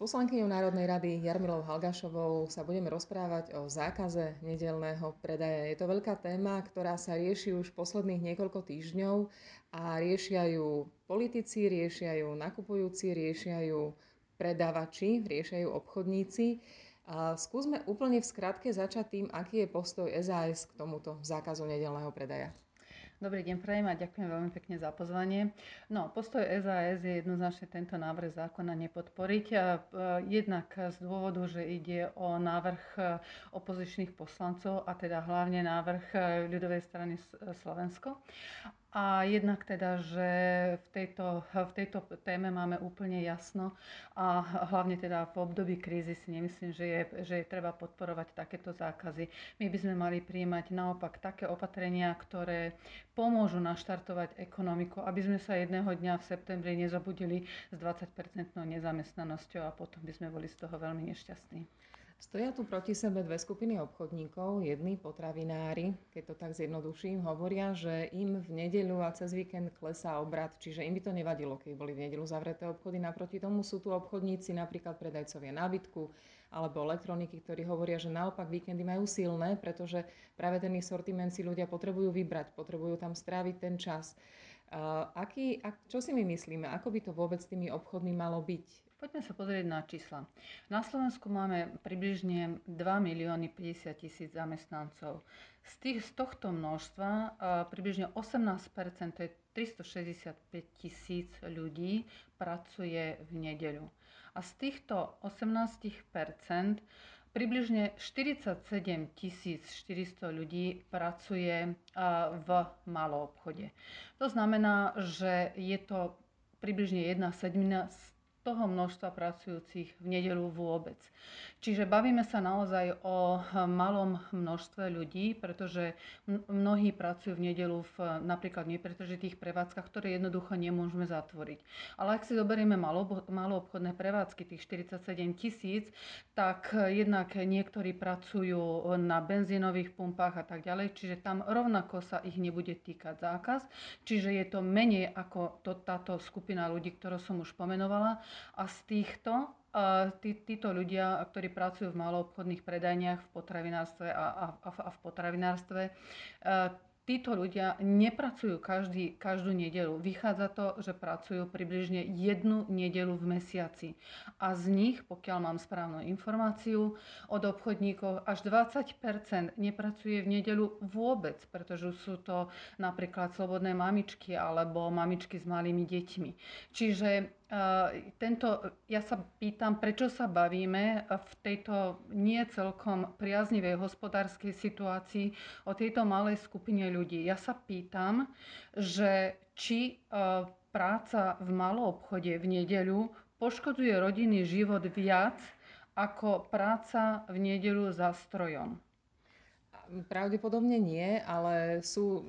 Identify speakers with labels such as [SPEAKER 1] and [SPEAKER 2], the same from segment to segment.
[SPEAKER 1] poslankyňou Národnej rady Jarmilou Halgašovou sa budeme rozprávať o zákaze nedelného predaja. Je to veľká téma, ktorá sa rieši už posledných niekoľko týždňov a riešia ju politici, riešia ju nakupujúci, riešia ju predávači, riešia ju obchodníci. A skúsme úplne v skratke začať tým, aký je postoj SAS k tomuto zákazu nedelného predaja.
[SPEAKER 2] Dobrý deň, prajem a ďakujem veľmi pekne za pozvanie. No, postoj SAS je jednoznačne tento návrh zákona nepodporiť. Jednak z dôvodu, že ide o návrh e, opozičných poslancov a teda hlavne návrh e, ľudovej strany Slovensko. A jednak teda, že v tejto, v tejto téme máme úplne jasno a hlavne teda v období krízy si nemyslím, že je, že je treba podporovať takéto zákazy. My by sme mali príjmať naopak také opatrenia, ktoré pomôžu naštartovať ekonomiku, aby sme sa jedného dňa v septembri nezabudili s 20-percentnou nezamestnanosťou a potom by sme boli z toho veľmi nešťastní.
[SPEAKER 1] Stoja tu proti sebe dve skupiny obchodníkov. Jedni potravinári, keď to tak zjednoduším, hovoria, že im v nedeľu a cez víkend klesá obrad, čiže im by to nevadilo, keď boli v nedeľu zavreté obchody. Naproti tomu sú tu obchodníci, napríklad predajcovia nábytku alebo elektroniky, ktorí hovoria, že naopak víkendy majú silné, pretože práve ten sortiment si ľudia potrebujú vybrať, potrebujú tam stráviť ten čas. Uh, aký, ak, čo si my myslíme, ako by to vôbec s tými obchodmi malo byť?
[SPEAKER 2] Poďme sa pozrieť na čísla. Na Slovensku máme približne 2 milióny 50 tisíc zamestnancov. Z, tých, z tohto množstva približne 18 to je 365 tisíc ľudí, pracuje v nedeľu. A z týchto 18% približne 47 400 ľudí pracuje v malom obchode. To znamená, že je to približne jedna sedmina z toho množstva pracujúcich v nedelu vôbec. Čiže bavíme sa naozaj o malom množstve ľudí, pretože mnohí pracujú v nedelu v napríklad nepretržitých prevádzkach, ktoré jednoducho nemôžeme zatvoriť. Ale ak si zoberieme malo, malo obchodné prevádzky, tých 47 tisíc, tak jednak niektorí pracujú na benzínových pumpách a tak ďalej, čiže tam rovnako sa ich nebude týkať zákaz. Čiže je to menej ako to, táto skupina ľudí, ktorú som už pomenovala. A z týchto tí, títo ľudia, ktorí pracujú v maloobchodných predajniach v potravinárstve a, a, a v potravinárstve, títo ľudia nepracujú každý, každú nedelu. Vychádza to, že pracujú približne jednu nedelu v mesiaci. A z nich, pokiaľ mám správnu informáciu od obchodníkov, až 20% nepracuje v nedelu vôbec, pretože sú to napríklad slobodné mamičky alebo mamičky s malými deťmi. Čiže tento, ja sa pýtam, prečo sa bavíme v tejto nie celkom priaznivej hospodárskej situácii o tejto malej skupine ľudí. Ja sa pýtam, že či práca v malom obchode v nedeľu poškodzuje rodinný život viac ako práca v nedeľu za strojom.
[SPEAKER 1] Pravdepodobne nie, ale sú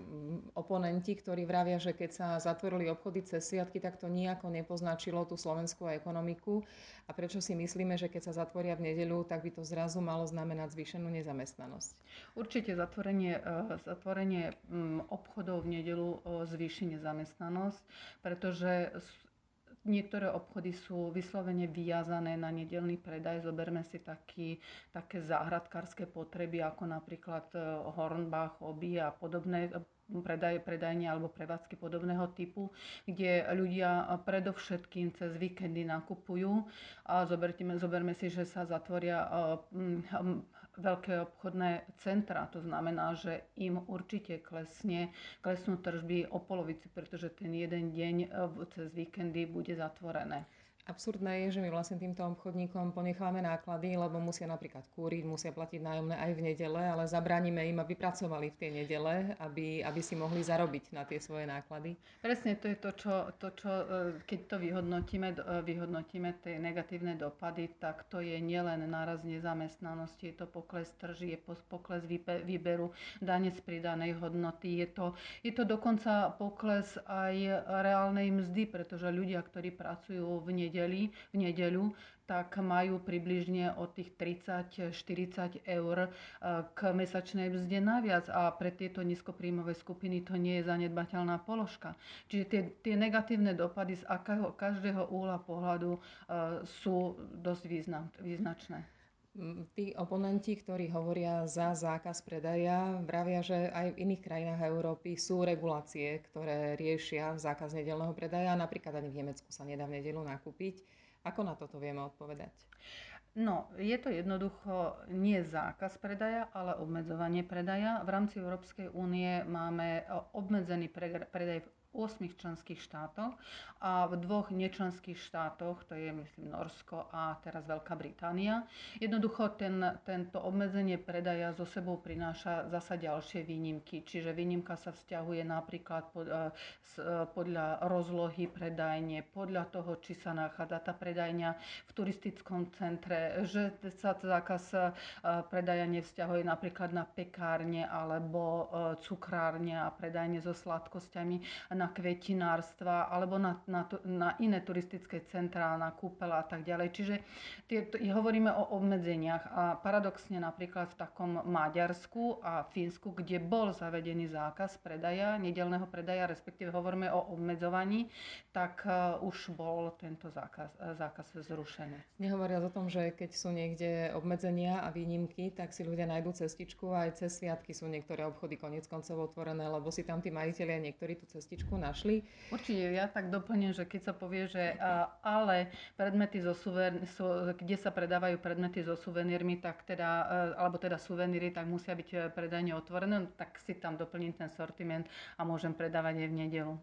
[SPEAKER 1] oponenti, ktorí vravia, že keď sa zatvorili obchody cez sviatky, tak to nejako nepoznačilo tú slovenskú ekonomiku. A prečo si myslíme, že keď sa zatvoria v nedeľu, tak by to zrazu malo znamenať zvýšenú nezamestnanosť?
[SPEAKER 2] Určite zatvorenie, e, zatvorenie obchodov v nedeľu e, zvýši nezamestnanosť, pretože Niektoré obchody sú vyslovene vyjazané na nedelný predaj. Zoberme si taký, také záhradkárske potreby, ako napríklad e, Hornbach, Oby a podobné e, predaj, predajne alebo prevádzky podobného typu, kde ľudia predovšetkým cez víkendy nakupujú. A zoberme, zoberme si, že sa zatvoria e, veľké obchodné centra. To znamená, že im určite klesne, klesnú tržby o polovici, pretože ten jeden deň e, cez víkendy bude zatvorené.
[SPEAKER 1] Absurdné je, že my vlastne týmto obchodníkom ponechávame náklady, lebo musia napríklad kúriť, musia platiť nájomné aj v nedele, ale zabránime im, aby pracovali v tej nedele, aby, aby si mohli zarobiť na tie svoje náklady.
[SPEAKER 2] Presne to je to, čo, to, čo e, keď to vyhodnotíme, e, vyhodnotíme tie negatívne dopady, tak to je nielen náraz nezamestnanosti, je to pokles trží, je pokles výberu dane z pridanej hodnoty, je to, je to dokonca pokles aj reálnej mzdy, pretože ľudia, ktorí pracujú v nedele, nedeli, v nedeľu, tak majú približne od tých 30-40 eur e, k mesačnej mzde naviac a pre tieto nízkopríjmové skupiny to nie je zanedbateľná položka. Čiže tie, tie negatívne dopady z akého, každého úhla pohľadu sú dosť význam, význačné.
[SPEAKER 1] Tí oponenti, ktorí hovoria za zákaz predaja, vravia, že aj v iných krajinách Európy sú regulácie, ktoré riešia zákaz nedelného predaja. Napríklad ani v Nemecku sa nedá v nedelu nakúpiť. Ako na toto vieme odpovedať?
[SPEAKER 2] No, je to jednoducho nie zákaz predaja, ale obmedzovanie predaja. V rámci Európskej únie máme obmedzený predaj 8 členských štátoch a v dvoch nečlenských štátoch, to je myslím Norsko a teraz Veľká Británia. Jednoducho ten, tento obmedzenie predaja zo sebou prináša zasa ďalšie výnimky, čiže výnimka sa vzťahuje napríklad pod, e, e, podľa rozlohy predajne, podľa toho, či sa nachádza tá predajňa v turistickom centre, že sa zákaz e, predaja nevzťahuje napríklad na pekárne alebo cukrárne a predajne so sladkosťami na kvetinárstva alebo na, na, na iné turistické centrá, na kúpela a tak ďalej. Čiže tie, hovoríme o obmedzeniach a paradoxne napríklad v takom Maďarsku a Fínsku, kde bol zavedený zákaz predaja, nedelného predaja, respektíve hovoríme o obmedzovaní, tak uh, už bol tento zákaz, uh, zákaz zrušený.
[SPEAKER 1] Nehovoria o tom, že keď sú niekde obmedzenia a výnimky, tak si ľudia nájdú cestičku aj cez sviatky sú niektoré obchody konec koncov otvorené, lebo si tam tí majiteľia niektorí tú cestičku trošku našli.
[SPEAKER 2] Určite, ja tak doplním, že keď sa povie, že ale predmety zo suver, kde sa predávajú predmety so suvenírmi, tak teda, alebo teda suveníry, tak musia byť e, predajne otvorené, tak si tam doplním ten sortiment a môžem predávať aj v nedelu.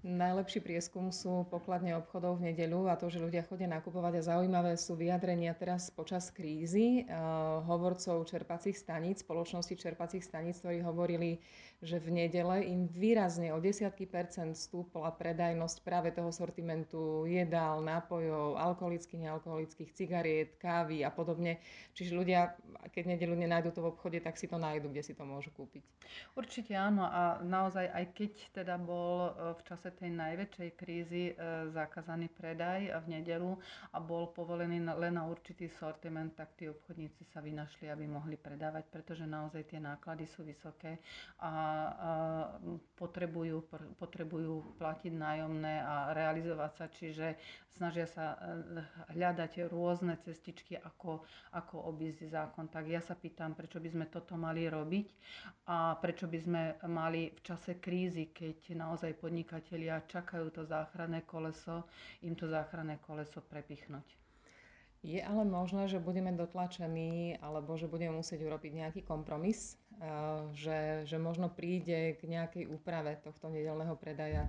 [SPEAKER 1] Najlepší prieskum sú pokladne obchodov v nedeľu a to, že ľudia chodia nakupovať a zaujímavé sú vyjadrenia teraz počas krízy uh, hovorcov čerpacích staníc, spoločnosti čerpacích staníc, ktorí hovorili, že v nedele im výrazne o desiatky percent stúpla predajnosť práve toho sortimentu jedál, nápojov, alkoholických, nealkoholických, cigariet, kávy a podobne. Čiže ľudia, keď nedelu nenájdu to v obchode, tak si to nájdu, kde si to môžu kúpiť.
[SPEAKER 2] Určite áno a naozaj aj keď teda bol e, v čase tej najväčšej krízy e, zakázaný predaj v nedelu a bol povolený len na určitý sortiment, tak tí obchodníci sa vynašli, aby mohli predávať, pretože naozaj tie náklady sú vysoké a potrebujú, potrebujú platiť nájomné a realizovať sa, čiže snažia sa e, hľadať rôzne cestičky, ako, ako obísť zákon. Tak ja sa pýtam, prečo by sme toto mali robiť a prečo by sme mali v čase krízy, keď naozaj podnikatelia čakajú to záchranné koleso, im to záchranné koleso prepichnúť.
[SPEAKER 1] Je ale možné, že budeme dotlačení alebo že budeme musieť urobiť nejaký kompromis že, že možno príde k nejakej úprave tohto nedelného predaja.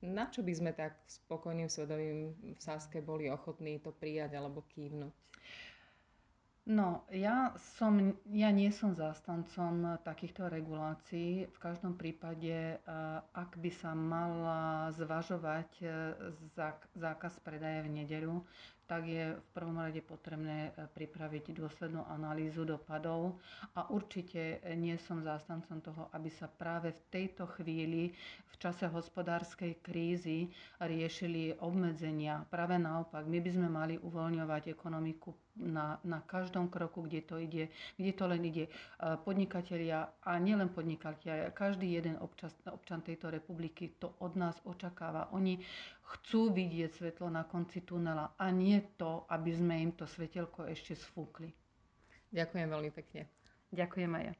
[SPEAKER 1] Na čo by sme tak spokojným svedomím v Sáske boli ochotní to prijať alebo kývnuť?
[SPEAKER 2] No, ja, som, ja nie som zástancom takýchto regulácií. V každom prípade, ak by sa mala zvažovať e, zákaz predaja v nedeľu, tak je v prvom rade potrebné e, pripraviť dôslednú analýzu dopadov a určite nie som zástancom toho, aby sa práve v tejto chvíli v čase hospodárskej krízy riešili obmedzenia. Práve naopak, my by sme mali uvoľňovať ekonomiku na, na každom kroku, kde to ide, kde to len ide. E, podnikatelia a nielen podnikatelia, každý jeden občas, občan tejto republiky to od nás očakáva. Oni chcú vidieť svetlo na konci tunela a nie to, aby sme im to svetelko ešte sfúkli.
[SPEAKER 1] Ďakujem veľmi pekne.
[SPEAKER 2] Ďakujem aj ja.